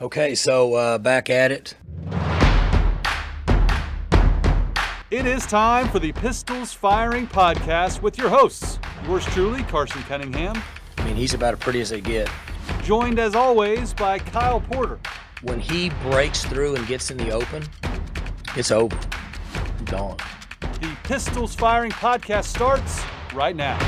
Okay, so uh, back at it. It is time for the Pistols Firing Podcast with your hosts, yours truly, Carson Cunningham, I mean, he's about as pretty as they get. joined as always by Kyle Porter. When he breaks through and gets in the open, it's over. Gone. The Pistols Firing Podcast starts right now.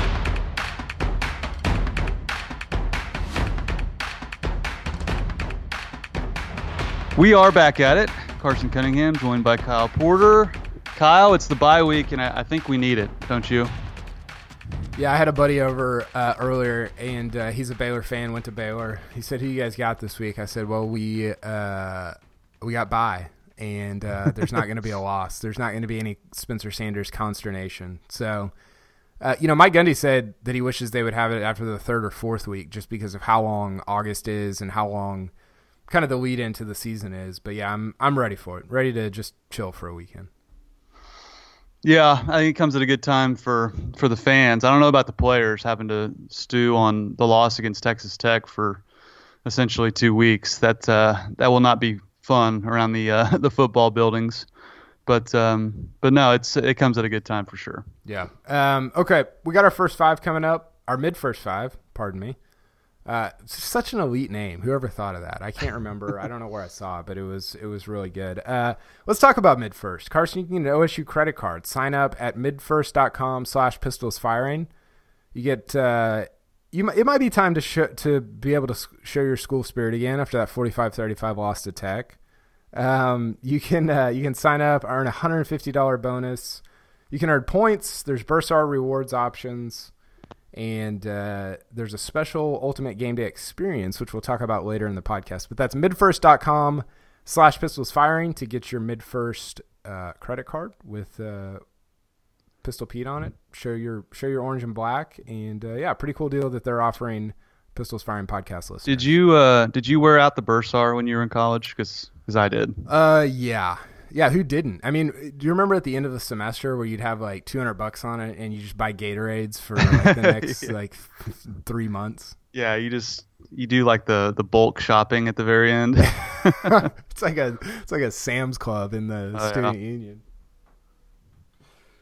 We are back at it. Carson Cunningham, joined by Kyle Porter. Kyle, it's the bye week, and I, I think we need it, don't you? Yeah, I had a buddy over uh, earlier, and uh, he's a Baylor fan. Went to Baylor. He said, "Who you guys got this week?" I said, "Well, we uh, we got bye, and uh, there's not going to be a loss. There's not going to be any Spencer Sanders consternation." So, uh, you know, Mike Gundy said that he wishes they would have it after the third or fourth week, just because of how long August is and how long kind of the lead into the season is. But yeah, I'm I'm ready for it. Ready to just chill for a weekend. Yeah, I think it comes at a good time for for the fans. I don't know about the players having to stew on the loss against Texas Tech for essentially two weeks. That uh, that will not be fun around the uh, the football buildings. But um, but no, it's it comes at a good time for sure. Yeah. Um, okay, we got our first five coming up. Our mid first five, pardon me. Uh, such an elite name. Whoever thought of that? I can't remember. I don't know where I saw it, but it was it was really good. Uh, let's talk about mid first. Carson, you can get an OSU credit card. Sign up at midfirst.com slash pistols firing. You get uh, you. It might be time to show, to be able to show your school spirit again after that 45-35 loss to Tech. Um, you can uh, you can sign up, earn a hundred and fifty dollar bonus. You can earn points. There's Bursar rewards options, and uh, there's a special Ultimate Game Day experience, which we'll talk about later in the podcast. But that's midfirst.com slash pistols firing to get your midfirst uh, credit card with uh, Pistol Pete on it. Show your show your orange and black, and uh, yeah, pretty cool deal that they're offering Pistols Firing podcast listeners. Did you uh, did you wear out the Bursar when you were in college? Because I did. Uh, yeah, yeah. Who didn't? I mean, do you remember at the end of the semester where you'd have like two hundred bucks on it, and you just buy Gatorades for like the next like three months? Yeah, you just you do like the the bulk shopping at the very end. it's like a it's like a Sam's Club in the Oh, yeah. student union.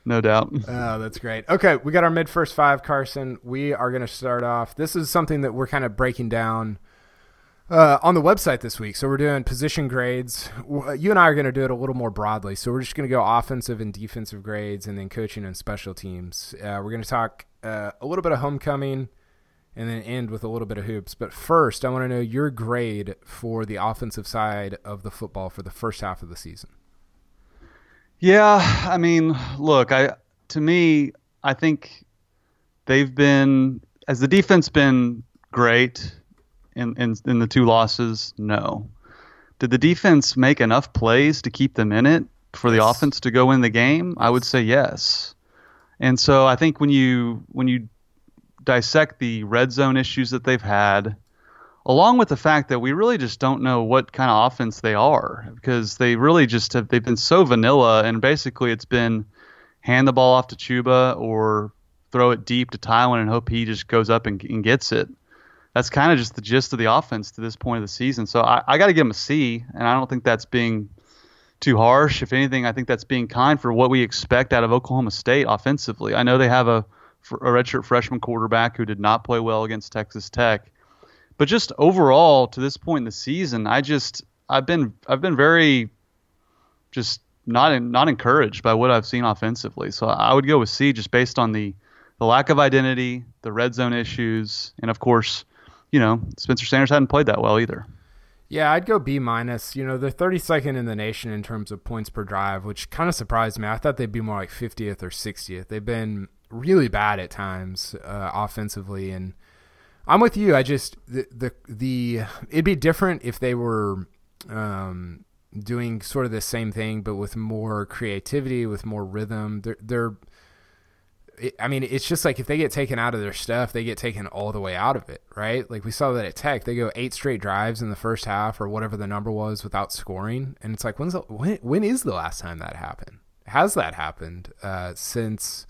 no doubt. Oh, that's great. Okay, we got our mid first five, Carson. We are going to start off. This is something that we're kind of breaking down uh, on the website this week. So we're doing position grades. You and I are going to do it a little more broadly. So we're just going to go offensive and defensive grades, and then coaching and special teams. Uh, we're going to talk uh, a little bit of homecoming, and then end with a little bit of hoops. But first, I want to know your grade for the offensive side of the football for the first half of the season. Yeah, I mean, look, I to me, I think they've been as the defense been great in in, in the two losses. No, did the defense make enough plays to keep them in it for the Yes. offense to go in the game? I would say yes. And so I think when you when you dissect the red zone issues that they've had, along with the fact that we really just don't know what kind of offense they are because they really just have they've been so vanilla and basically it's been hand the ball off to Chuba or throw it deep to Tywin and hope he just goes up and, and gets it. That's kind of just the gist of the offense to this point of the season. So I, I got to give them a C, and I don't think that's being too harsh. If anything, I think that's being kind for what we expect out of Oklahoma State offensively. I know they have a, a redshirt freshman quarterback who did not play well against Texas Tech, but just overall to this point in the season, I just I've been I've been very just not not encouraged by what I've seen offensively. So I would go with C just based on the the lack of identity, the red zone issues, and of course, you know Spencer Sanders hadn't played that well either. Yeah, I'd go B minus. You know, they're 32nd in the nation in terms of points per drive, which kind of surprised me. I thought they'd be more like 50th or 60th. They've been really bad at times uh, offensively, and I'm with you. I just the the the it'd be different if they were um, doing sort of the same thing, but with more creativity, with more rhythm. They're they're I mean, it's just like if they get taken out of their stuff, they get taken all the way out of it, right? Like we saw that at Tech, they go eight straight drives in the first half or whatever the number was without scoring, and it's like when's the, when when is the last time that happened? Has that happened uh, since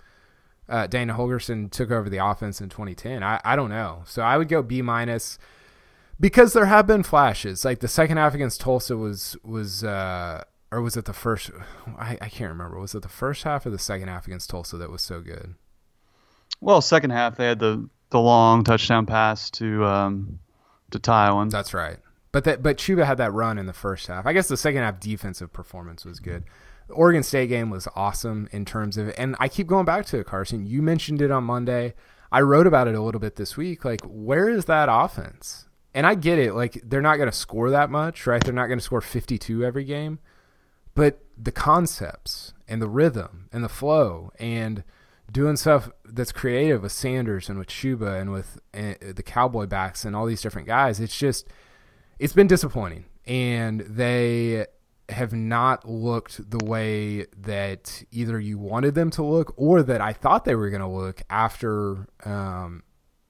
uh, Dana Holgorsen took over the offense in 2010? I I don't know. So I would go B minus. because there have been flashes. Like the second half against Tulsa was was uh, or was it the first? I, I can't remember. Was it the first half or the second half against Tulsa that was so good? Well, second half they had the the long touchdown pass to um, to Tywin. That's right. But that but Chuba had that run in the first half. I guess the second half defensive performance was good. The Oregon State game was awesome in terms of and I keep going back to it, Carson. You mentioned it on Monday. I wrote about it a little bit this week. Like, where is that offense? And I get it. Like, they're not going to score that much, right? They're not going to score 52 every game. But the concepts and the rhythm and the flow and doing stuff that's creative with Sanders and with Chuba and with uh, the Cowboy backs and all these different guys, it's just, it's been disappointing. And they have not looked the way that either you wanted them to look or that I thought they were going to look after um,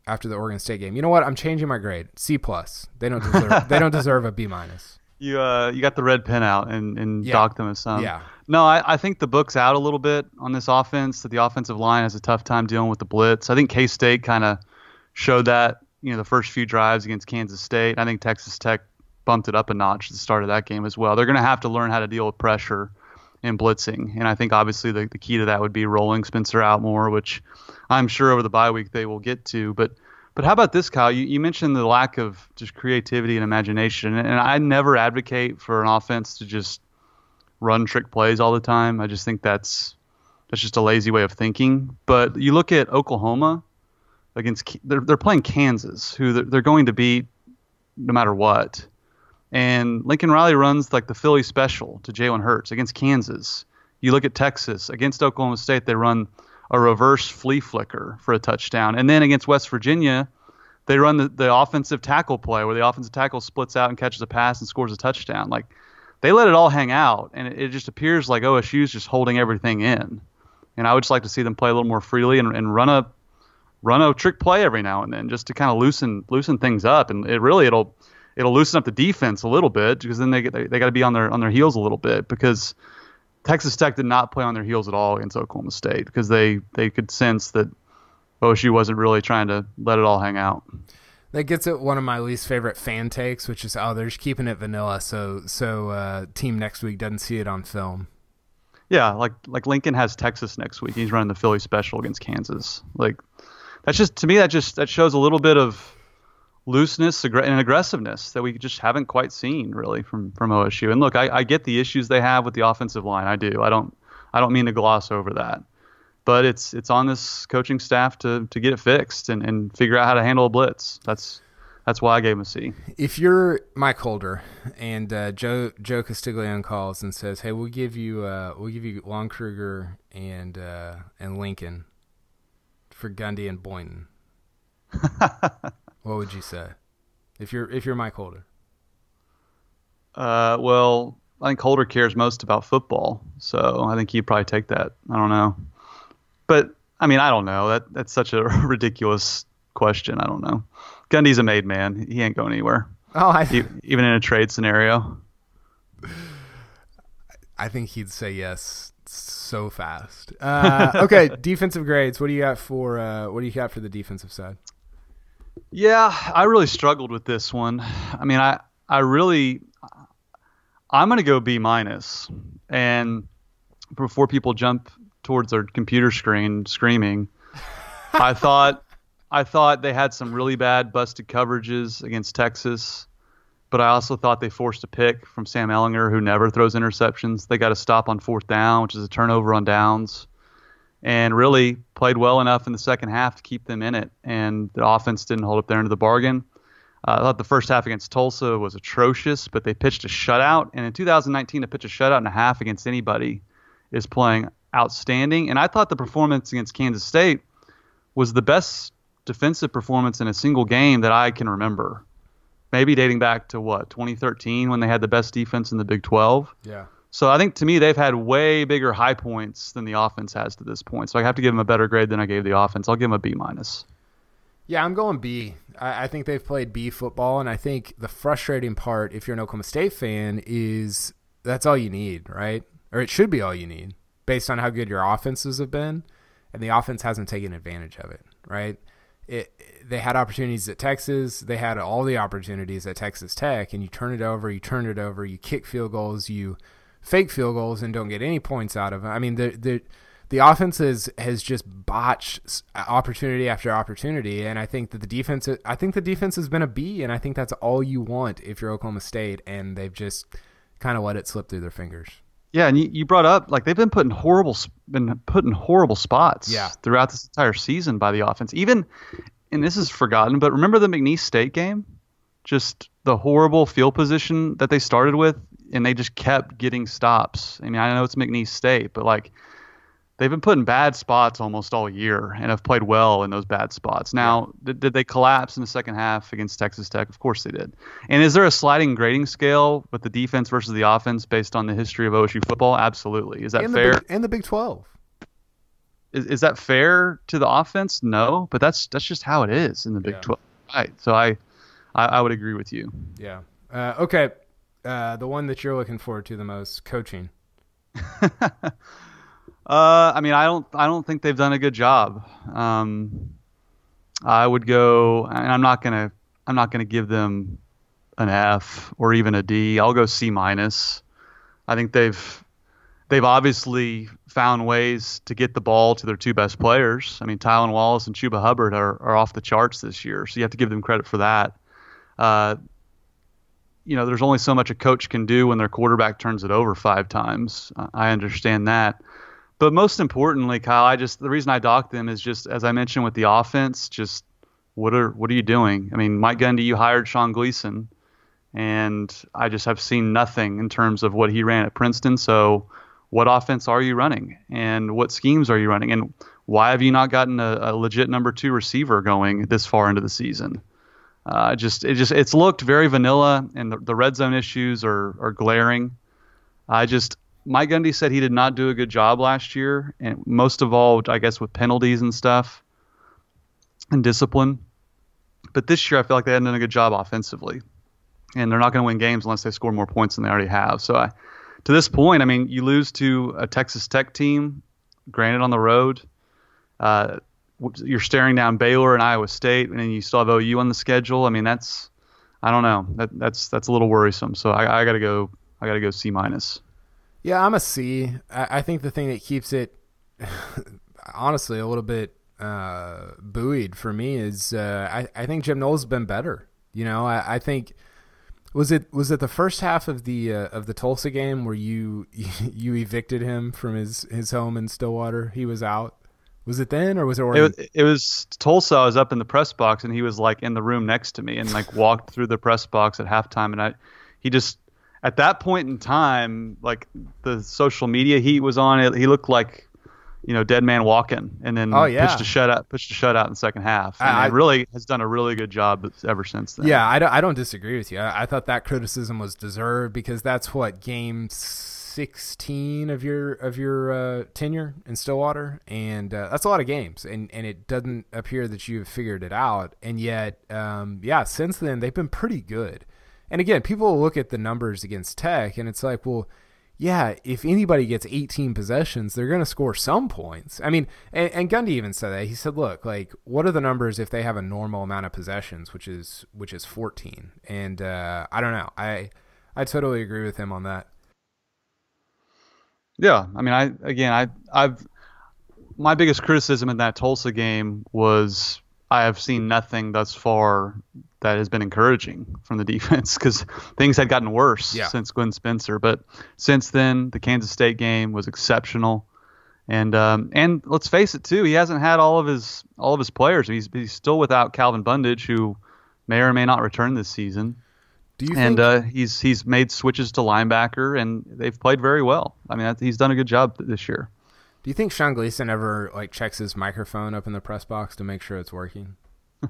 after the Oregon State game. You know what? I'm changing my grade. C plus. They don't deserve. they don't deserve a B minus. You uh you got the red pen out and and Yeah. docked them as some. Yeah. No, I, I think the book's out a little bit on this offense. That the offensive line has a tough time dealing with the blitz. I think K State kind of showed that. You know, the first few drives against Kansas State. I think Texas Tech bumped it up a notch at the start of that game as well. They're going to have to learn how to deal with pressure and blitzing. And I think obviously the, the key to that would be rolling Spencer out more, which I'm sure over the bye week they will get to. But but how about this, Kyle? You, you mentioned the lack of just creativity and imagination, and I never advocate for an offense to just run trick plays all the time. I just think that's that's just a lazy way of thinking. But you look at Oklahoma against they're they're playing Kansas, who they're, they're going to beat no matter what. And Lincoln Riley runs like the Philly special to Jalen Hurts against Kansas. You look at Texas against Oklahoma State, they run a reverse flea flicker for a touchdown. And then against West Virginia, they run the, the offensive tackle play where the offensive tackle splits out and catches a pass and scores a touchdown. Like they let it all hang out, and it, it just appears like OSU's just holding everything in. And I would just like to see them play a little more freely and, and run a run a trick play every now and then just to kind of loosen loosen things up. And it really it'll it'll loosen up the defense a little bit because then they get they, they got to be on their on their heels a little bit because Texas Tech did not play on their heels at all against Oklahoma State because they they could sense that OSU wasn't really trying to let it all hang out. That gets at one of my least favorite fan takes, which is oh they're just keeping it vanilla, so so uh, team next week doesn't see it on film. Yeah, like like Lincoln has Texas next week. He's running the Philly special against Kansas. Like that's just to me that just that shows a little bit of looseness and aggressiveness that we just haven't quite seen really from from OSU. And look, I, I get the issues they have with the offensive line. I do. I don't I don't mean to gloss over that. But it's it's on this coaching staff to to get it fixed and, and figure out how to handle a blitz. That's that's why I gave him a C. If you're Mike Holder and uh, Joe Joe Castiglione calls and says, "Hey, we'll give you uh, we'll give you Lon Kruger and uh, and Lincoln for Gundy and Boynton," what would you say? If you're if you're Mike Holder, Uh, well, I think Holder cares most about football, so I think he'd probably take that. I don't know, but I mean, I don't know. That that's such a ridiculous question. I don't know. Gundy's a made man. He ain't going anywhere, oh, I e- even in a trade scenario. I think he'd say yes so fast. Uh, okay, defensive grades. What do you got for uh, what do you got for the defensive side? Yeah, I really struggled with this one. I mean, I I really I'm going to go B minus. And before people jump towards their computer screen screaming, I thought I thought they had some really bad busted coverages against Texas, but I also thought they forced a pick from Sam Ehlinger, who never throws interceptions. They got a stop on fourth down, which is a turnover on downs, and really played well enough in the second half to keep them in it. And the offense didn't hold up their end of the bargain. Uh, I thought the first half against Tulsa was atrocious, but they pitched a shutout. And in 2019, to pitch a shutout and a half against anybody is playing outstanding. And I thought the performance against Kansas State was the best defensive performance in a single game that I can remember. Maybe dating back to what 2013 when they had the best defense in the Big 12. Yeah. So I think to me they've had way bigger high points than the offense has to this point. So I have to give them a better grade than I gave the offense. I'll give them a B minus. Yeah, I'm going B. I, I think they've played B football, and I think the frustrating part, if you're an Oklahoma State fan, is that's all you need, right? Or it should be all you need, based on how good your offenses have been, and the offense hasn't taken advantage of it, right? it, they had opportunities at Texas. They had all the opportunities at Texas Tech, and you turn it over, you turn it over, you kick field goals, you fake field goals, and don't get any points out of them. I mean, the the the offense has, has just botched opportunity after opportunity, and I think that the defense I think the defense has been a B, and I think that's all you want if you're Oklahoma State, and they've just kind of let it slip through their fingers. Yeah, and you, you brought up like they've been put in horrible been put in horrible spots yeah. throughout this entire season by the offense. Even and this is forgotten, but remember the McNeese State game? Just the horrible field position that they started with, and they just kept getting stops. I mean, I know it's McNeese State, but like they've been put in bad spots almost all year and have played well in those bad spots. Now, did, did they collapse in the second half against Texas Tech? Of course they did. And is there a sliding grading scale with the defense versus the offense based on the history of OSU football? Absolutely. Is that and fair? The Big, and the Big 12. Is, is that fair to the offense? No, but that's that's just how it is in the Big yeah. 12. Right. So I, I, I would agree with you. Yeah. Uh, okay. Uh, the one that you're looking forward to the most, coaching. Uh, I mean, I don't, I don't think they've done a good job. Um, I would go, and I'm not gonna, I'm not gonna give them an F or even a D. I'll go C minus. I think they've, they've obviously found ways to get the ball to their two best players. I mean, Tylan Wallace and Chuba Hubbard are, are off the charts this year, so you have to give them credit for that. Uh, you know, there's only so much a coach can do when their quarterback turns it over five times. I understand that. But most importantly, Kyle, I just the reason I docked them is just as I mentioned with the offense, just what are what are you doing? I mean, Mike Gundy, you hired Sean Gleeson, and I just have seen nothing in terms of what he ran at Princeton. So, what offense are you running, and what schemes are you running, and why have you not gotten a, a legit number two receiver going this far into the season? Uh, just it just it's looked very vanilla, and the, the red zone issues are are glaring. I just Mike Gundy said he did not do a good job last year, and most of all, I guess, with penalties and stuff and discipline. But this year, I feel like they hadn't done a good job offensively, and they're not going to win games unless they score more points than they already have. So, I, to this point, I mean, you lose to a Texas Tech team, granted on the road. Uh, you're staring down Baylor and Iowa State, and you still have OU on the schedule. I mean, that's I don't know. That, that's that's a little worrisome. So I, I got to go. I got to go C minus. Yeah, I'm a C. I, I think the thing that keeps it, honestly, a little bit uh, buoyed for me is uh, I, I think Jim Knowles has been better. You know, I, I think was it was it the first half of the uh, of the Tulsa game where you you evicted him from his his home in Stillwater? He was out. Was it then, or was it? It was, it was Tulsa. I was up in the press box, and he was like in the room next to me, and like walked through the press box at halftime, and I, he just at that point in time, like the social media heat was on it. He looked like, you know, dead man walking, and then oh, yeah. pitched a shutout, pitched a shutout in the second half. And I, really has done a really good job ever since then. Yeah, I don't, I don't disagree with you. I, I thought that criticism was deserved because that's what games 16 of your of your uh, tenure in Stillwater, and uh, that's a lot of games. And and it doesn't appear that you have figured it out. And yet, um, yeah, since then they've been pretty good. And again, people look at the numbers against Tech, and it's like, well, yeah, if anybody gets 18 possessions, they're going to score some points. I mean, and, and, Gundy even said that. He said, "Look, like, what are the numbers if they have a normal amount of possessions, which is which is 14?" And uh, I don't know. I I totally agree with him on that. Yeah, I mean, I again, I I've my biggest criticism in that Tulsa game was I have seen nothing thus far that has been encouraging from the defense because things had gotten worse yeah. since Glenn Spencer. But since then, the Kansas State game was exceptional, and um, and let's face it too, he hasn't had all of his all of his players. He's he's still without Calvin Bundage, who may or may not return this season. Do you and think... uh, he's he's made switches to linebacker, and they've played very well. I mean, he's done a good job this year. Do you think Sean Gleeson ever like checks his microphone up in the press box to make sure it's working?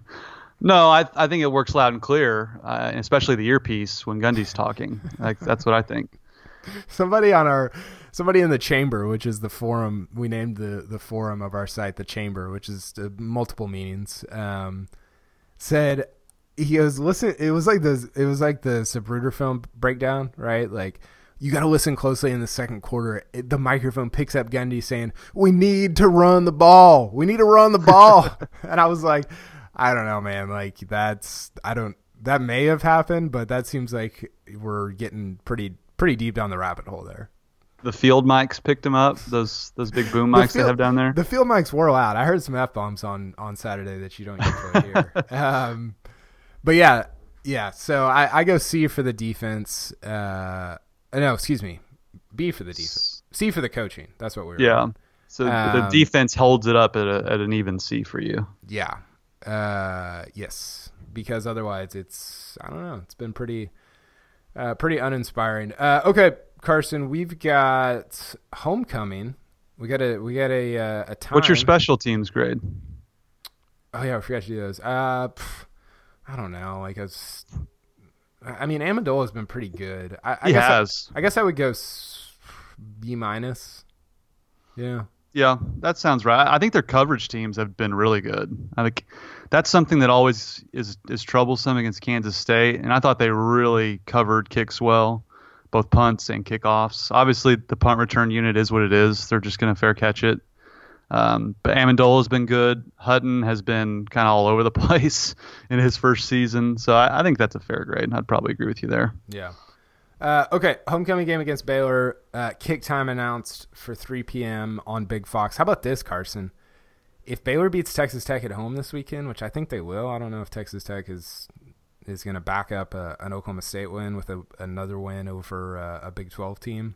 No, I I think it works loud and clear, uh, especially the earpiece when Gundy's talking. like that's what I think. Somebody on our somebody in the chamber, which is the forum we named the the forum of our site, the chamber, which is uh, multiple meanings, um, said he goes listen. It was like the it was like the Zapruder film breakdown, right? Like you got to listen closely in the second quarter. It, the microphone picks up Gundy saying, "We need to run the ball. We need to run the ball." and I was like, I don't know, man. Like that's I don't that may have happened, but that seems like we're getting pretty pretty deep down the rabbit hole there. The field mics picked him up. Those those big boom mics field, they have down there. The field mics were loud. I heard some f bombs on on Saturday that you don't usually hear. um, but yeah, yeah. So I, I go C for the defense. Uh, no, excuse me, B for the defense. C for the coaching. That's what we were. Yeah. On. So um, the defense holds it up at, a, at an even C for you. Yeah. Uh, yes, because otherwise it's I don't know. It's been pretty, uh, pretty uninspiring. Uh, okay, Carson, we've got homecoming. We got a we got a uh, a time. What's your special teams grade? Oh yeah, I forgot to do those. Uh, pff, I don't know. Like it's, I mean, Ammendola has been pretty good. I, I he guess has. I, I guess I would go B minus. Yeah. Yeah, that sounds right. I think their coverage teams have been really good. I think that's something that always is is troublesome against Kansas State, and I thought they really covered kicks well, both punts and kickoffs. Obviously, the punt return unit is what it is. They're just going to fair catch it. Um, but Ammendola has been good. Hutton has been kind of all over the place in his first season, so I, I think that's a fair grade. And I'd probably agree with you there. Yeah. Uh, okay, homecoming game against Baylor. Uh, kick time announced for 3 p.m. on Big Fox. How about this, Carson? If Baylor beats Texas Tech at home this weekend, which I think they will, I don't know if Texas Tech is is going to back up a, an Oklahoma State win with a, another win over uh, a Big 12 team.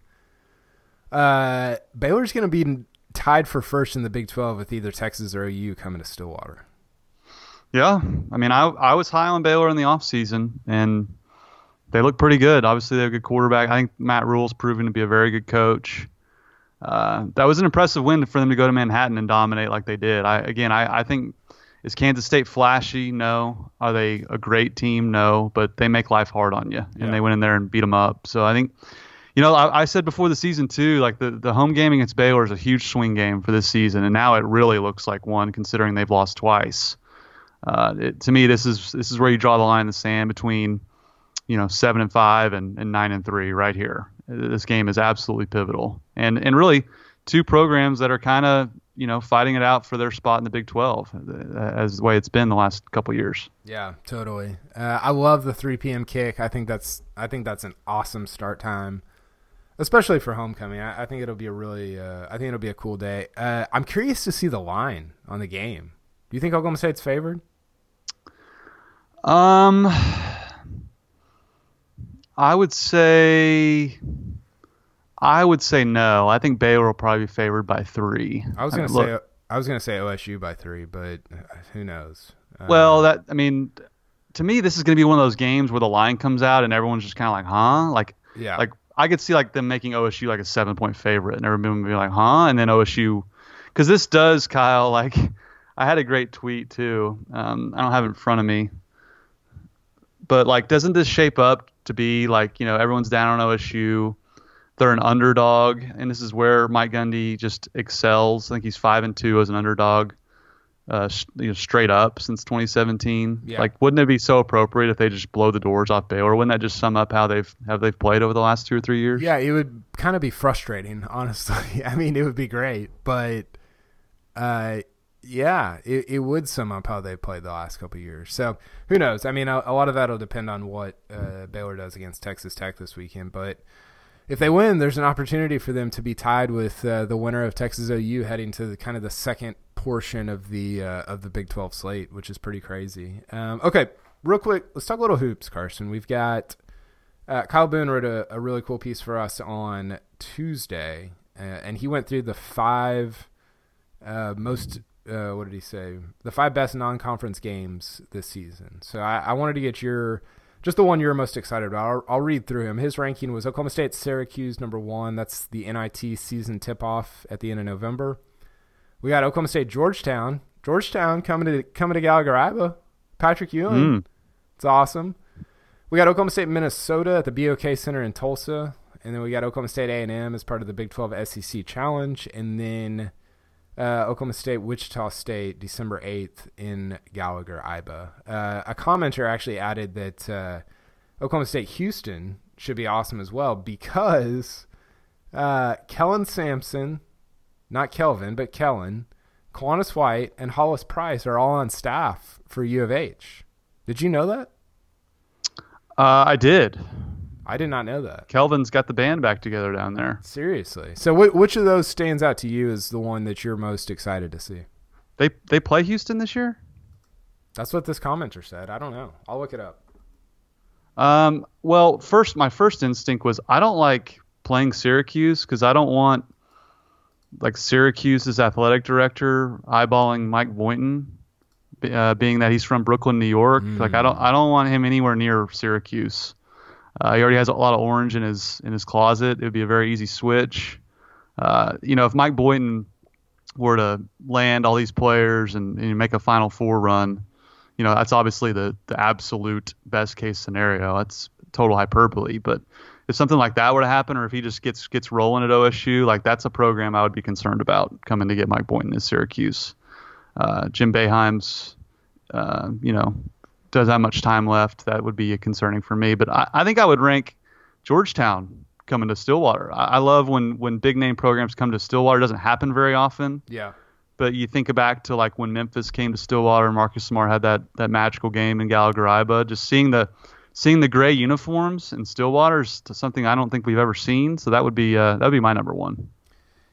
Uh, Baylor's going to be tied for first in the Big 12 with either Texas or OU coming to Stillwater. Yeah, I mean, I I was high on Baylor in the offseason, and they look pretty good. Obviously, they have a good quarterback. I think Matt Rhule's proven to be a very good coach. Uh, that was an impressive win for them to go to Manhattan and dominate like they did. I again, I, I think is Kansas State flashy? No. Are they a great team? No. But they make life hard on you, and Yeah. they went in there and beat them up. So I think, you know, I, I said before the season too, like the the home game against Baylor is a huge swing game for this season, and now it really looks like one considering they've lost twice. Uh, it, to me, this is this is where you draw the line in the sand between, you know, seven and five and, and nine and three right here. This game is absolutely pivotal, and and really two programs that are kind of you know fighting it out for their spot in the Big 12 uh, as the way it's been the last couple years. Yeah, totally. Uh, I love the 3 p.m. kick. I think that's I think that's an awesome start time, especially for homecoming. I, I think it'll be a really uh, I think it'll be a cool day. Uh, I'm curious to see the line on the game. Do you think Oklahoma State's favored? Um, I would say, I would say no. I think Baylor will probably be favored by three. I was gonna mean, look- say I was gonna say OSU by three, but uh, who knows? Uh, Well, that I mean, to me, this is going to be one of those games where the line comes out and everyone's just kind of like, huh? Like, yeah, like I could see like them making OSU like a seven point favorite and everyone would be like, huh? And then OSU, because this does, Kyle. Like, I had a great tweet too. Um, I don't have it in front of me, but like, doesn't this shape up to be like you know everyone's down on OSU? They're an underdog, and this is where Mike Gundy just excels. I think he's five and two as an underdog, uh, you know, straight up since 2017. Yeah. Like, wouldn't it be so appropriate if they just blow the doors off Baylor? Wouldn't that just sum up how they've how they've played over the last two or three years? yeah, it would kind of be frustrating, honestly. I mean, it would be great, but uh, yeah, it, it would sum up how they've played the last couple of years. So who knows? I mean, a, a lot of that'll depend on what uh, Baylor does against Texas Tech this weekend. But if they win, there's an opportunity for them to be tied with uh, the winner of Texas OU heading to the, kind of the second portion of the uh, of the Big 12 slate, which is pretty crazy. Um, okay, real quick, let's talk a little hoops, Carson. We've got uh, Kyle Boone wrote a, a really cool piece for us on Tuesday, uh, and he went through the five uh, most. Uh, what did he say? The five best non-conference games this season. So I, I wanted to get your just the one you're most excited about. I'll, I'll read through him. His ranking was Oklahoma State, Syracuse, number one. That's the NIT season tip-off at the end of November. We got Oklahoma State, Georgetown. Georgetown coming to coming to Gallagher-Iba. Patrick Ewing. Mm. It's awesome. We got Oklahoma State, Minnesota at the BOK Center in Tulsa, and then we got Oklahoma State A&M as part of the Big 12 SEC Challenge, and then uh, Oklahoma State, Wichita State, December 8th in Gallagher-Iba. Uh, a commenter actually added that uh, Oklahoma State, Houston should be awesome as well because uh, Kellen Sampson, not Kelvin, but Kellen, Quannas White, and Hollis Price are all on staff for U of H. Did you know that? Uh, I did. I did not know that. Kelvin's got the band back together down there. Seriously. So, wh- which of those stands out to you as the one that you're most excited to see? They they play Houston this year. That's what this commenter said. I don't know. I'll look it up. Um, well, first, my first instinct was I don't like playing Syracuse because I don't want like Syracuse's athletic director eyeballing Mike Boynton, uh, being that he's from Brooklyn, New York. Mm. Like I don't I don't want him anywhere near Syracuse. Uh, he already has a lot of orange in his in his closet. It would be a very easy switch. Uh, you know, if Mike Boynton were to land all these players and, and make a Final Four run, you know, that's obviously the the absolute best case scenario. That's total hyperbole, but if something like that were to happen, or if he just gets gets rolling at OSU, like that's a program I would be concerned about coming to get Mike Boynton at Syracuse. Uh, Jim Boeheim's, uh, you know, does have much time left. That would be concerning for me. But I, I think I would rank Georgetown coming to Stillwater. I, I, love when when big name programs come to Stillwater. It doesn't happen very often. Yeah. But you think back to like when Memphis came to Stillwater, and Marcus Smart had that that magical game in Gallagher-Iba. Just seeing the seeing the gray uniforms in Stillwater is something I don't think we've ever seen. So that would be uh, that would be my number one.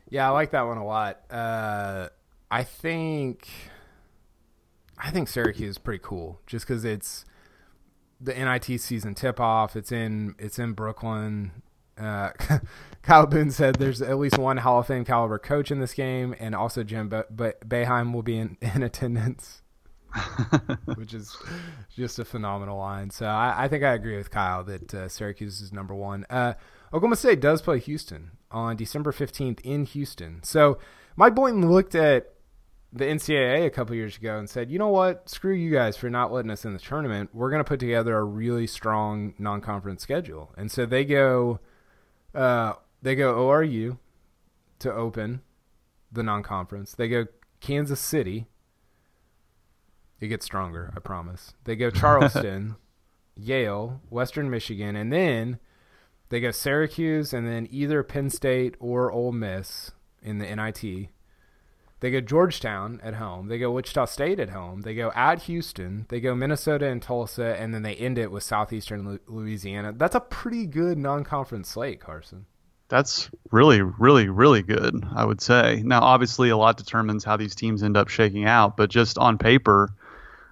Yeah, I like that one a lot. Uh, I think I think Syracuse is pretty cool, just because it's the NIT season tip off. It's in it's in Brooklyn. Uh, Kyle Boone said there's at least one Hall of Fame caliber coach in this game, and also Jim Be- Be- Boeheim will be in, in attendance, which is just a phenomenal line. So I, I think I agree with Kyle that uh, Syracuse is number one. Uh, Oklahoma State does play Houston on December 15th in Houston. So Mike Boynton looked at the NCAA a couple years ago and said, you know what, screw you guys for not letting us in the tournament. We're going to put together a really strong non-conference schedule, and so they go uh, they go ORU to open the non-conference. They go Kansas City. It gets stronger, I promise. They go Charleston, Yale, Western Michigan, and then they go Syracuse, and then either Penn State or Ole Miss in the NIT. They go Georgetown at home. They go Wichita State at home. They go at Houston. They go Minnesota and Tulsa, and then they end it with Southeastern Louisiana. That's a pretty good non-conference slate, Carson. That's really, really, really good. I would say. Now, obviously, a lot determines how these teams end up shaking out, but just on paper,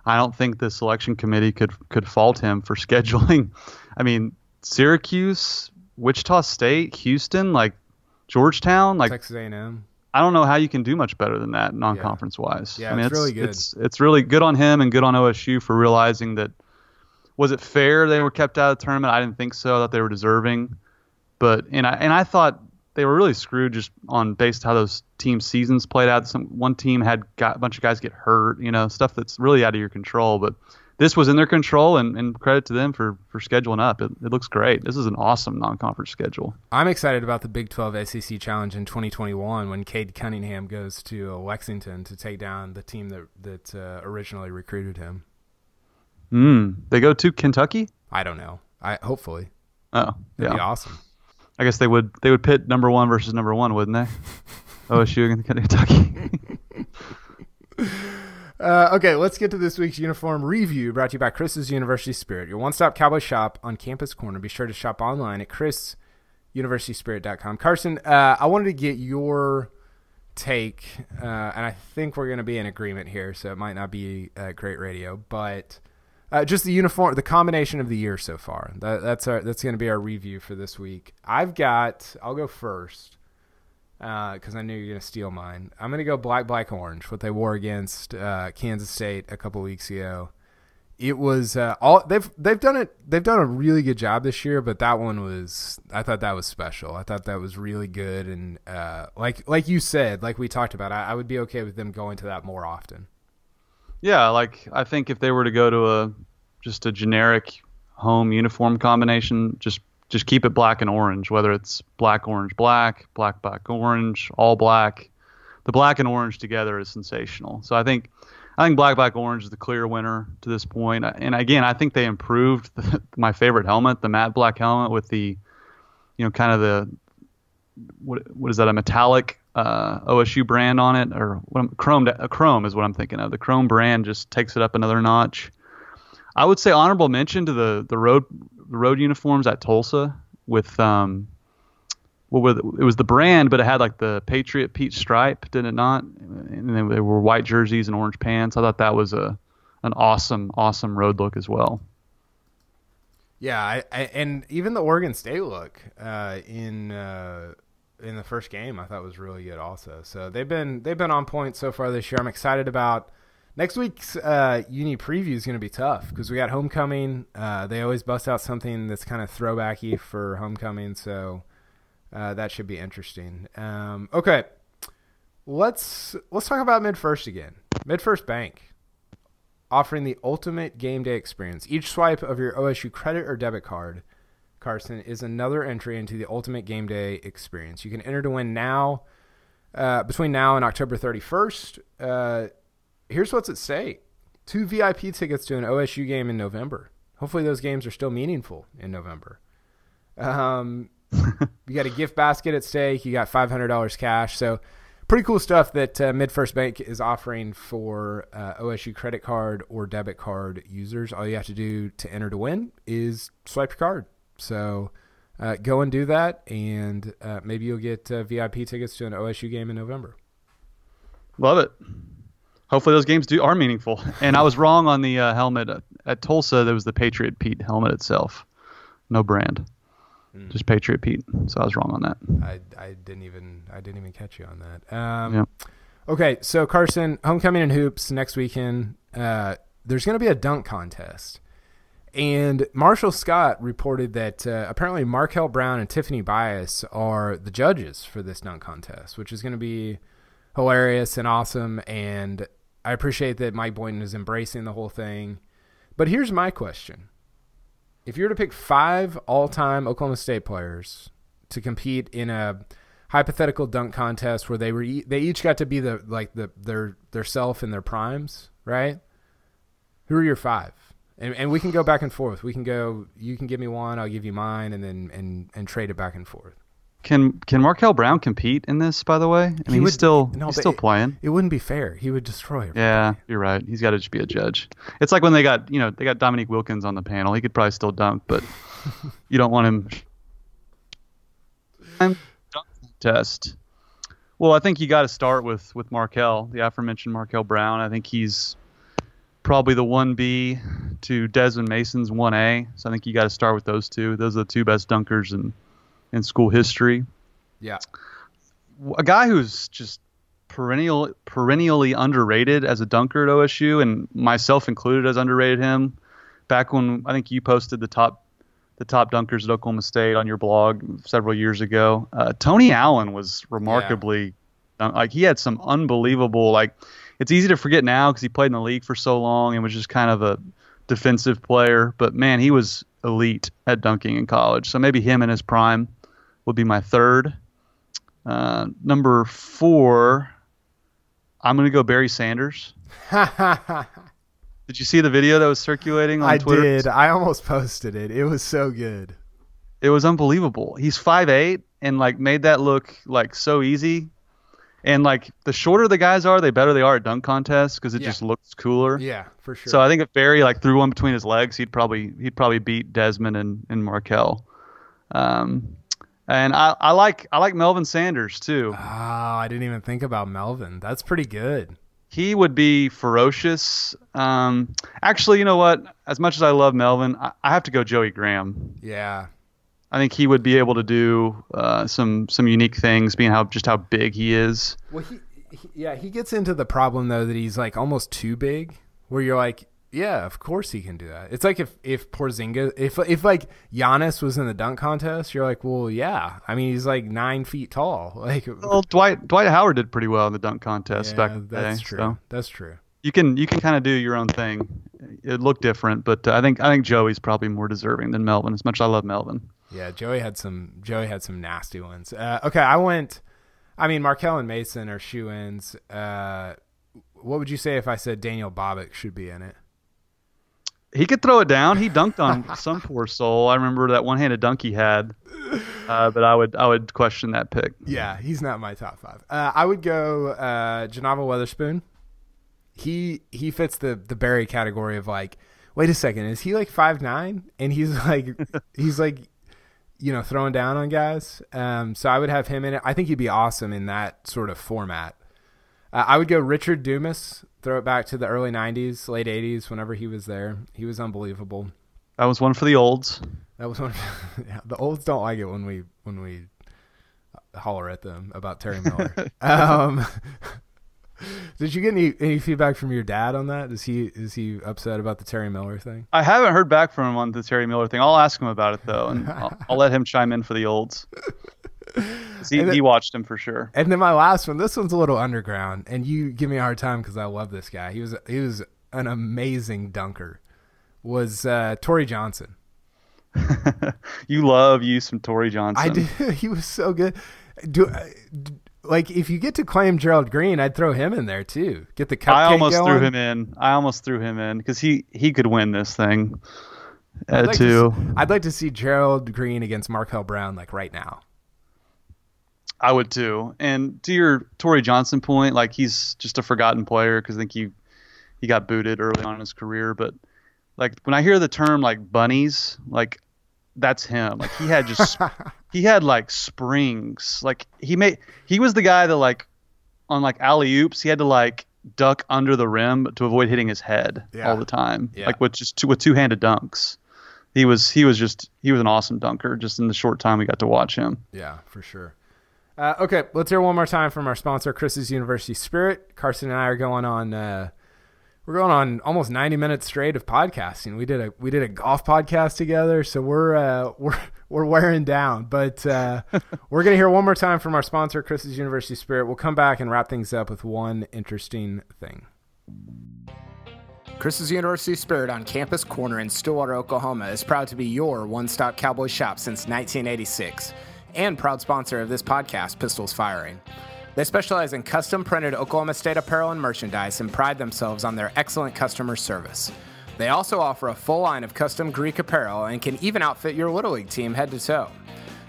I don't think the selection committee could could fault him for scheduling. I mean, Syracuse, Wichita State, Houston, like Georgetown, like Texas A&M. I don't know how you can do much better than that non-conference wise. Yeah, I mean, it's, it's, really good. It's it's really good on him and good on OSU for realizing that. Was it fair they were kept out of the tournament? I didn't think so. I thought they were deserving, but and I and I thought they were really screwed just on based how those team seasons played out. Some one team had got a bunch of guys get hurt, you know, stuff that's really out of your control. But this was in their control, and, and credit to them for, for scheduling up. It, it looks great. This is an awesome non conference schedule. I'm excited about the Big 12 SEC Challenge in 2021 when Cade Cunningham goes to Lexington to take down the team that that uh, originally recruited him. Mm, they go to Kentucky. I don't know. I hopefully. Oh, That'd yeah, be awesome. I guess they would they would pit number one versus number one, wouldn't they? OSU against Kentucky. Uh, okay, let's get to this week's uniform review brought to you by Chris's University Spirit, your one stop cowboy shop on Campus Corner. Be sure to shop online at chrisuniversityspirit.com. Carson, uh, I wanted to get your take, uh, and I think we're going to be in agreement here, so it might not be great radio, but uh, just the uniform, the combination of the year so far. That, that's our, that's going to be our review for this week. I've got, I'll go first because uh, I knew you're going to steal mine. I'm going to go black, black, orange. What they wore against uh, Kansas State a couple weeks ago. It was uh, all they've they've done it. They've done a really good job this year, but that one was. I thought that was special. I thought that was really good, and uh, like like you said, like we talked about, I, I would be okay with them going to that more often. Yeah, like I think if they were to go to a just a generic home uniform combination, just just keep it black and orange, whether it's black, orange, black, black, black, orange, all black. The black and orange together is sensational. So I think I think black, black, orange is the clear winner to this point. And again, I think they improved the, my favorite helmet, the matte black helmet with the, you know, kind of the what what is that a metallic uh, OSU brand on it, or what I'm, Chrome. Uh, Chrome is what I'm thinking of. The Chrome brand just takes it up another notch. I would say honorable mention to the the road the road uniforms at Tulsa with um, what well, it was the brand, but it had like the Patriot Pete stripe, did it not? And they, they were white jerseys and orange pants. I thought that was a an awesome, awesome road look as well. Yeah, I, I, and even the Oregon State look uh, in uh, in the first game, I thought was really good also. So they've been they've been on point so far this year. I'm excited about next week's uh, uni preview is going to be tough because we got homecoming. Uh, they always bust out something that's kind of throwbacky for homecoming, so uh, that should be interesting. Um, okay, let's let's talk about MidFirst again. MidFirst Bank offering the ultimate game day experience. Each swipe of your OSU credit or debit card, Carson, is another entry into the ultimate game day experience. You can enter to win now. Uh, between now and October 31st, uh, here's what's at stake two VIP tickets to an OSU game in November. Hopefully, those games are still meaningful in November. Um, you got a gift basket at stake. You got $500 cash. So, pretty cool stuff that uh, MidFirst Bank is offering for uh, OSU credit card or debit card users. All you have to do to enter to win is swipe your card. So, uh, go and do that, and uh, maybe you'll get uh, VIP tickets to an OSU game in November. Love it hopefully those games do are meaningful. And I was wrong on the uh, helmet at, at, Tulsa. There was the Patriot Pete helmet itself, no brand, mm. just Patriot Pete. So I was wrong on that. I, I didn't even I didn't even catch you on that. Um, yeah. Okay, so Carson, homecoming and hoops next weekend. Uh, there's going to be a dunk contest. And Marshall Scott reported that uh, apparently Markel Brown and Tiffany Bias are the judges for this dunk contest, which is going to be hilarious and awesome. And I appreciate that Mike Boynton is embracing the whole thing. But here's my question. If you were to pick five all time Oklahoma State players to compete in a hypothetical dunk contest where they were they each got to be the like the their their self in their primes, right? Who are your five? And and we can go back and forth. We can go you can give me one, I'll give you mine and then and and trade it back and forth. Can can Markel Brown compete in this? By the way, I mean he would, he's still no, he's still it, playing. It wouldn't be fair. He would destroy. Everybody. Yeah, you're right. He's got to just be a judge. It's like when they got you know they got Dominique Wilkins on the panel. He could probably still dunk, but you don't want him. dunk test. Well, I think you got to start with with Markel, the aforementioned Markel Brown. I think he's probably the one B to Desmond Mason's one A. So I think you got to start with those two. Those are the two best dunkers and in school history. Yeah. A guy who's just perennial perennially underrated as a dunker at OSU, and myself included as underrated him. Back when I think you posted the top the top dunkers at Oklahoma State on your blog several years ago. Uh, Tony Allen was remarkably yeah. like he had some unbelievable like. It's easy to forget now because he played in the league for so long and was just kind of a defensive player. But man, he was elite at dunking in college. So maybe him in his prime would be my third. Uh, number four, I'm going to go Barry Sanders. did you see the video that was circulating on I Twitter? I did. I almost posted it. It was so good. It was unbelievable. He's five eight and like made that look like so easy. And like the shorter the guys are, the better they are at dunk contests because it yeah. just looks cooler. Yeah, for sure. So I think if Barry like threw one between his legs, he'd probably he'd probably beat Desmond and, and Markel. Um, and I, I like I like Melvin Sanders too. Oh, I didn't even think about Melvin. That's pretty good. He would be ferocious. Um, actually, you know what? As much as I love Melvin, I, I have to go Joey Graham. Yeah, I think he would be able to do uh, some some unique things, being how just how big he is. Well, he, he, yeah, he gets into the problem though that he's like almost too big, where you're like, yeah, of course he can do that. It's like if if Porzingis, if if like Giannis was in the dunk contest, you're like, well, yeah. I mean, he's like nine feet tall. Like, well, Dwight Dwight Howard did pretty well in the dunk contest yeah, back in the That's day, true. So. That's true. You can you can kind of do your own thing. It looked different, but uh, I think I think Joey's probably more deserving than Melvin. As much as I love Melvin. Yeah, Joey had some Joey had some nasty ones. Uh, okay, I went. I mean, Markel and Mason are shoe ins. Uh, what would you say if I said Daniel Bobik should be in it? He could throw it down. He dunked on some poor soul. I remember that one-handed dunk he had. Uh, but I would I would question that pick. Yeah, he's not my top five. Uh, I would go uh, Janava Weatherspoon. He he fits the the Barry category of like, wait a second, is he like five nine? And he's like he's like, you know, throwing down on guys. Um, so I would have him in it. I think he'd be awesome in that sort of format. Uh, I would go Richard Dumas. Throw it back to the early '90s, late '80s, whenever he was there. He was unbelievable. That was one for the olds. That was one. yeah, the olds don't like it when we when we holler at them about Terry Miller. um, did you get any any feedback from your dad on that? Is he is he upset about the Terry Miller thing? I haven't heard back from him on the Terry Miller thing. I'll ask him about it though, and I'll, I'll let him chime in for the olds. He, then, he watched him for sure. And then my last one. This one's a little underground, and you give me a hard time because I love this guy. He was he was an amazing dunker. Was uh, Torrey Johnson? you love you some Torrey Johnson. I do. He was so good. Do, do like if you get to claim Gerald Green, I'd throw him in there too. Get the cupcake I almost going. threw him in. I almost threw him in because he he could win this thing. Uh, I'd like too. To, I'd like to see Gerald Green against Markel Brown like right now. I would too. And to your Torrey Johnson point, like he's just a forgotten player because I think he he got booted early on in his career. But like when I hear the term like bunnies, like that's him. Like he had just he had like springs. Like he made he was the guy that like on like alley oops he had to like duck under the rim to avoid hitting his head yeah. all the time. Yeah. Like with just two, with two handed dunks. He was he was just he was an awesome dunker just in the short time we got to watch him. Yeah, for sure. Uh, okay, let's hear one more time from our sponsor, Chris's University Spirit. Carson and I are going on uh, we're going on almost 90 minutes straight of podcasting. We did a we did a golf podcast together, so we're uh, we're we're wearing down. But uh, we're gonna hear one more time from our sponsor, Chris's University Spirit. We'll come back and wrap things up with one interesting thing. Chris's University Spirit on Campus Corner in Stillwater, Oklahoma is proud to be your one-stop cowboy shop since 1986 and proud sponsor of this podcast, Pistols Firing. They specialize in custom printed Oklahoma State apparel and merchandise and pride themselves on their excellent customer service. They also offer a full line of custom Greek apparel and can even outfit your Little League team head to toe.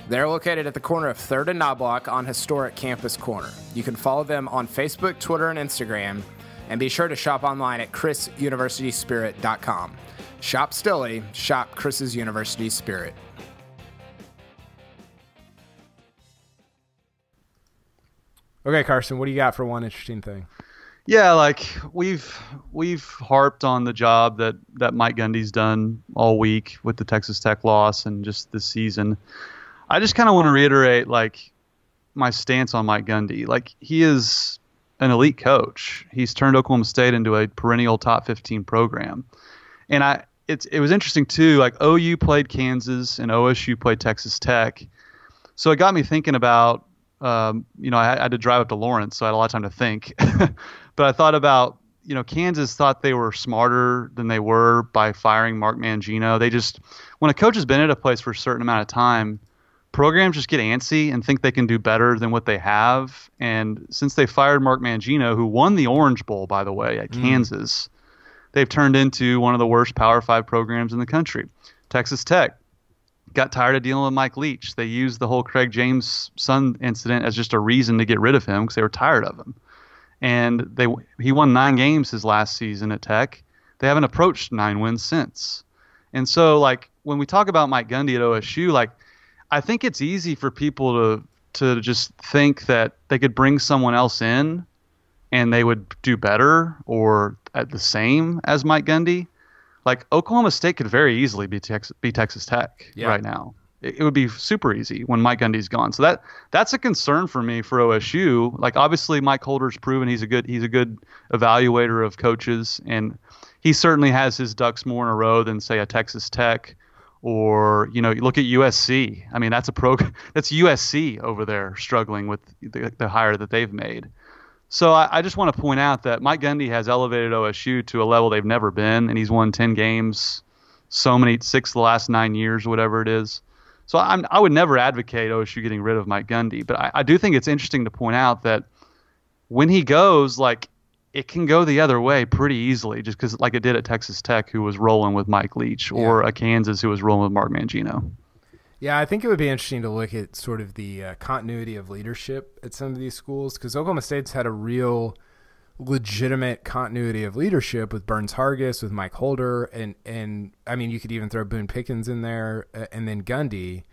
They're located at the corner of 3rd and Knoblock on historic Campus Corner. You can follow them on Facebook, Twitter, and Instagram, and be sure to shop online at chrisuniversityspirit.com. Shop Stilly, shop Chris's University Spirit. Okay, Carson, what do you got for one interesting thing? Yeah, like we've we've harped on the job that that Mike Gundy's done all week with the Texas Tech loss and just this season. I just kind of want to reiterate like my stance on Mike Gundy. Like he is an elite coach. He's turned Oklahoma State into a perennial top 15 program. And I it's it was interesting too like OU played Kansas and OSU played Texas Tech. So it got me thinking about um, you know, I, I, had to drive up to Lawrence, so I had a lot of time to think. but I thought about, you know, Kansas thought they were smarter than they were by firing Mark Mangino. They just, when a coach has been at a place for a certain amount of time, programs just get antsy and think they can do better than what they have. And since they fired Mark Mangino, who won the Orange Bowl, by the way, at mm. Kansas, they've turned into one of the worst Power Five programs in the country. Texas Tech, got tired of dealing with Mike Leach. They used the whole Craig James son incident as just a reason to get rid of him because they were tired of him. And they he won nine games his last season at Tech. They haven't approached nine wins since. And so like when we talk about Mike Gundy at OSU, like I think it's easy for people to to just think that they could bring someone else in and they would do better or at the same as Mike Gundy like Oklahoma State could very easily be, Tex- be Texas Tech yeah. right now. It, it, would be super easy when Mike Gundy's gone. So that that's a concern for me for OSU. Like obviously Mike Holder's proven he's a good he's a good evaluator of coaches, and he certainly has his ducks more in a row than say a Texas Tech or you know you look at USC. I mean that's a pro that's USC over there struggling with the, the hire that they've made. So I, I just want to point out that Mike Gundy has elevated OSU to a level they've never been, and he's won ten games, so many six the last nine years, whatever it is. So I'm, I would never advocate OSU getting rid of Mike Gundy, but I, I do think it's interesting to point out that when he goes, like it can go the other way pretty easily, just because like it did at Texas Tech, who was rolling with Mike Leach, or Yeah. a Kansas who was rolling with Mark Mangino. Yeah, I think it would be interesting to look at sort of the uh, continuity of leadership at some of these schools because Oklahoma State's had a real legitimate continuity of leadership with Burns Hargis, with Mike Holder, and and I mean you could even throw Boone Pickens in there, uh, and then Gundy.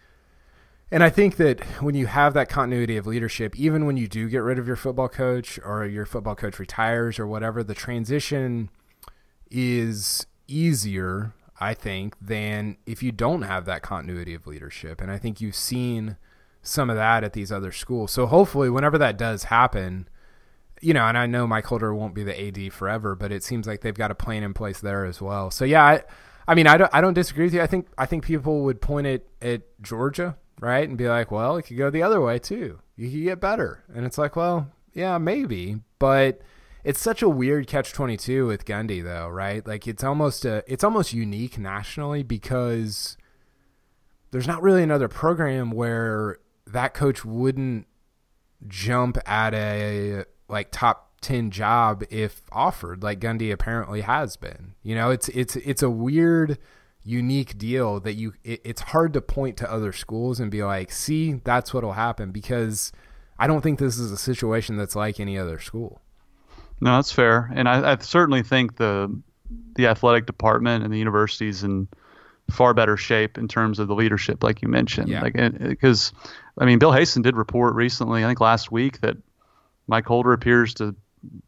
And I think that when you have that continuity of leadership, even when you do get rid of your football coach or your football coach retires or whatever, the transition is easier, I think, than if you don't have that continuity of leadership. And I think you've seen some of that at these other schools. So hopefully, whenever that does happen, you know, and I know Mike Holder won't be the AD forever, but it seems like they've got a plan in place there as well. So yeah, I, I mean, I don't, I don't disagree with you. I think, I think people would point it at Georgia, right, and be like, well, it could go the other way too. You could get better, and it's like, well, yeah, maybe, but it's such a weird catch 22 with Gundy though, right? Like it's almost a it's almost unique nationally because there's not really another program where that coach wouldn't jump at a like top 10 job if offered like Gundy apparently has been. You know, it's it's it's a weird unique deal that you it, it's hard to point to other schools and be like, "See, that's what'll happen" because I don't think this is a situation that's like any other school. No, that's fair, and I, I certainly think the the athletic department and the universities in far better shape in terms of the leadership, like you mentioned. Yeah. Like because, I mean, Bill Haisten did report recently, I think last week, that Mike Holder appears to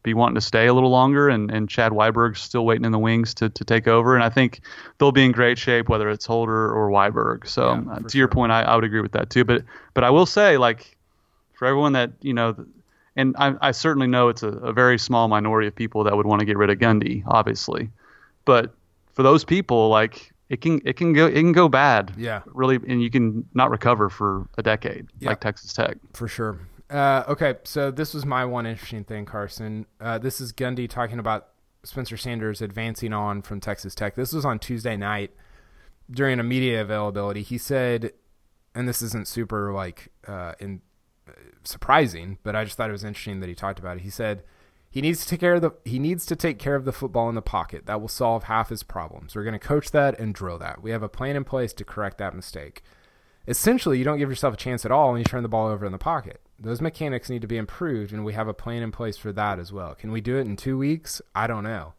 be wanting to stay a little longer, and, and Chad Weiberg's still waiting in the wings to, to take over. And I think they'll be in great shape, whether it's Holder or Weiberg. So Yeah, uh, to your point, I, I would agree with that too. But but I will say, like, for everyone that you know and I, I certainly know it's a, a very small minority of people that would want to get rid of Gundy, obviously, but for those people, like it can it can go it can go bad, Yeah. really, and you can not recover for a decade, Yeah. like Texas Tech. For sure. Uh, okay, so this was my one interesting thing, Carson. Uh, this is Gundy talking about Spencer Sanders advancing on from Texas Tech. This was on Tuesday night during a media availability. He said, and this isn't super like uh, in surprising, but I just thought it was interesting that he talked about it. He said he needs to take care of the he needs to take care of the football in the pocket. That will solve half his problems. We're going to coach that and drill that. We have a plan in place to correct that mistake essentially you don't give yourself a chance at all when you turn the ball over in the pocket. Those mechanics need to be improved, and we have a plan in place for that as well. Can we do it in two weeks? I don't know.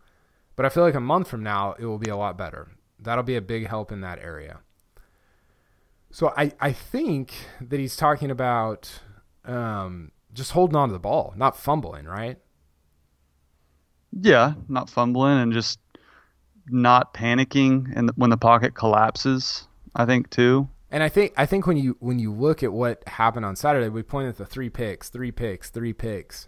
But I feel like a month from now, it will be a lot better. That'll be a big help in that area. So I, I think that he's talking about um, just holding on to the ball, not fumbling, right? Yeah, not fumbling and just not panicking, and when the pocket collapses, I think too. And I think I think when you when you look at what happened on Saturday, we pointed at the three picks, three picks, three picks,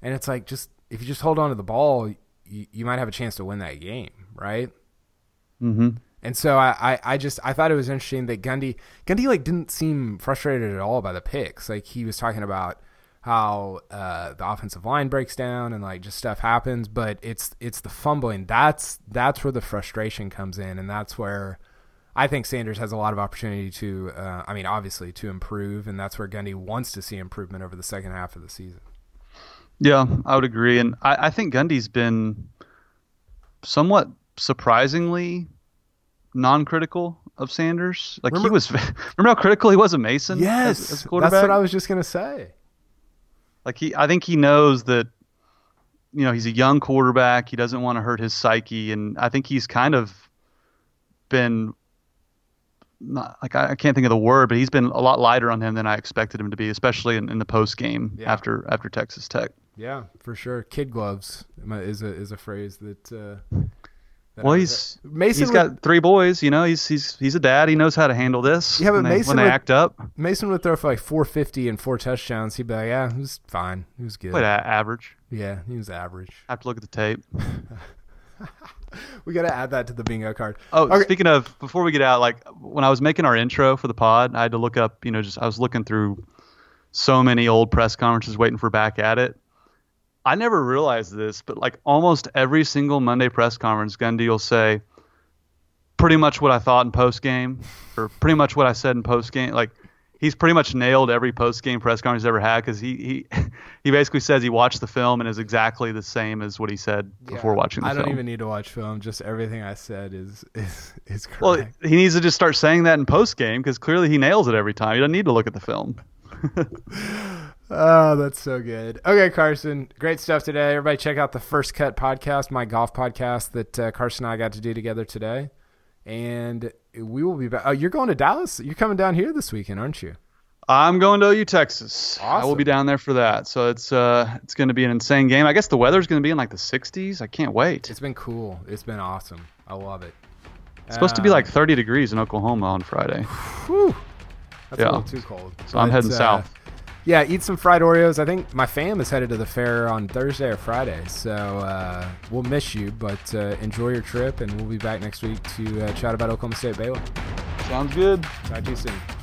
and it's like just if you just hold on to the ball, you, you might have a chance to win that game, right? Mm-hmm. And so I, I, I just I thought it was interesting that Gundy Gundy like didn't seem frustrated at all by the picks. Like he was talking about how uh, the offensive line breaks down and like just stuff happens, but it's it's the fumbling that's that's where the frustration comes in, and that's where I think Sanders has a lot of opportunity to. Uh, I mean, obviously to improve, and that's where Gundy wants to see improvement over the second half of the season. Yeah, I would agree, and I, I think Gundy's been somewhat surprisingly non-critical of Sanders. Like he was, remember how critical he was of Mason? as, as a that's what I was just gonna say. Like he, I think he knows that, you know, he's a young quarterback. He doesn't want to hurt his psyche, and I think he's kind of been, not, like I, I can't think of the word, but he's been a lot lighter on him than I expected him to be, especially in, in the post game Yeah. after after Texas Tech. Yeah, for sure. Kid gloves is a is a phrase that. Uh, that Well, he's Mason. he's got three boys. You know, he's he's he's a dad. He knows how to handle this. Yeah, but when they, Mason would- act up, Mason would throw for like 450 and four touchdowns. He'd be like, "Yeah, he was fine. He was good. a- average. Yeah, he was average." I have to look at the tape. We got to add that to the bingo card. Oh, Okay. speaking of, before we get out, like when I was making our intro for the pod, I had to look up. You know, just I was looking through so many old press conferences, waiting for back at it. I never realized this, but like almost every single Monday press conference, Gundy will say pretty much what I thought in post game, or pretty much what I said in post game. Like he's pretty much nailed every post game press conference he's ever had because he he he basically says he watched the film and is exactly the same as what he said before watching the I film. I don't even need to watch film. Just everything I said is is is correct. well, he needs to just start saying that in post game because clearly he nails it every time. He doesn't need to look at the film. Oh, that's so good. Okay, Carson, great stuff today. Everybody, check out the First Cut podcast, my golf podcast that uh, Carson and I got to do together today. And we will be back. Oh, you're going to Dallas? You're coming down here this weekend, aren't you? I'm going to OU, Texas. I will be down there for that. So it's uh it's going to be an insane game. I guess the weather's going to be in like the 60s. I can't wait. It's been cool. It's been awesome. I love it. It's supposed to be Um, like 30 degrees in Oklahoma on Friday. Whew. That's Yeah. a little too cold. So I'm heading uh, south. Yeah, eat some fried Oreos. I think my fam is headed to the fair on Thursday or Friday, so uh, we'll miss you. But uh, enjoy your trip, and we'll be back next week to uh, chat about Oklahoma State Baylor. Sounds good. Talk to you soon.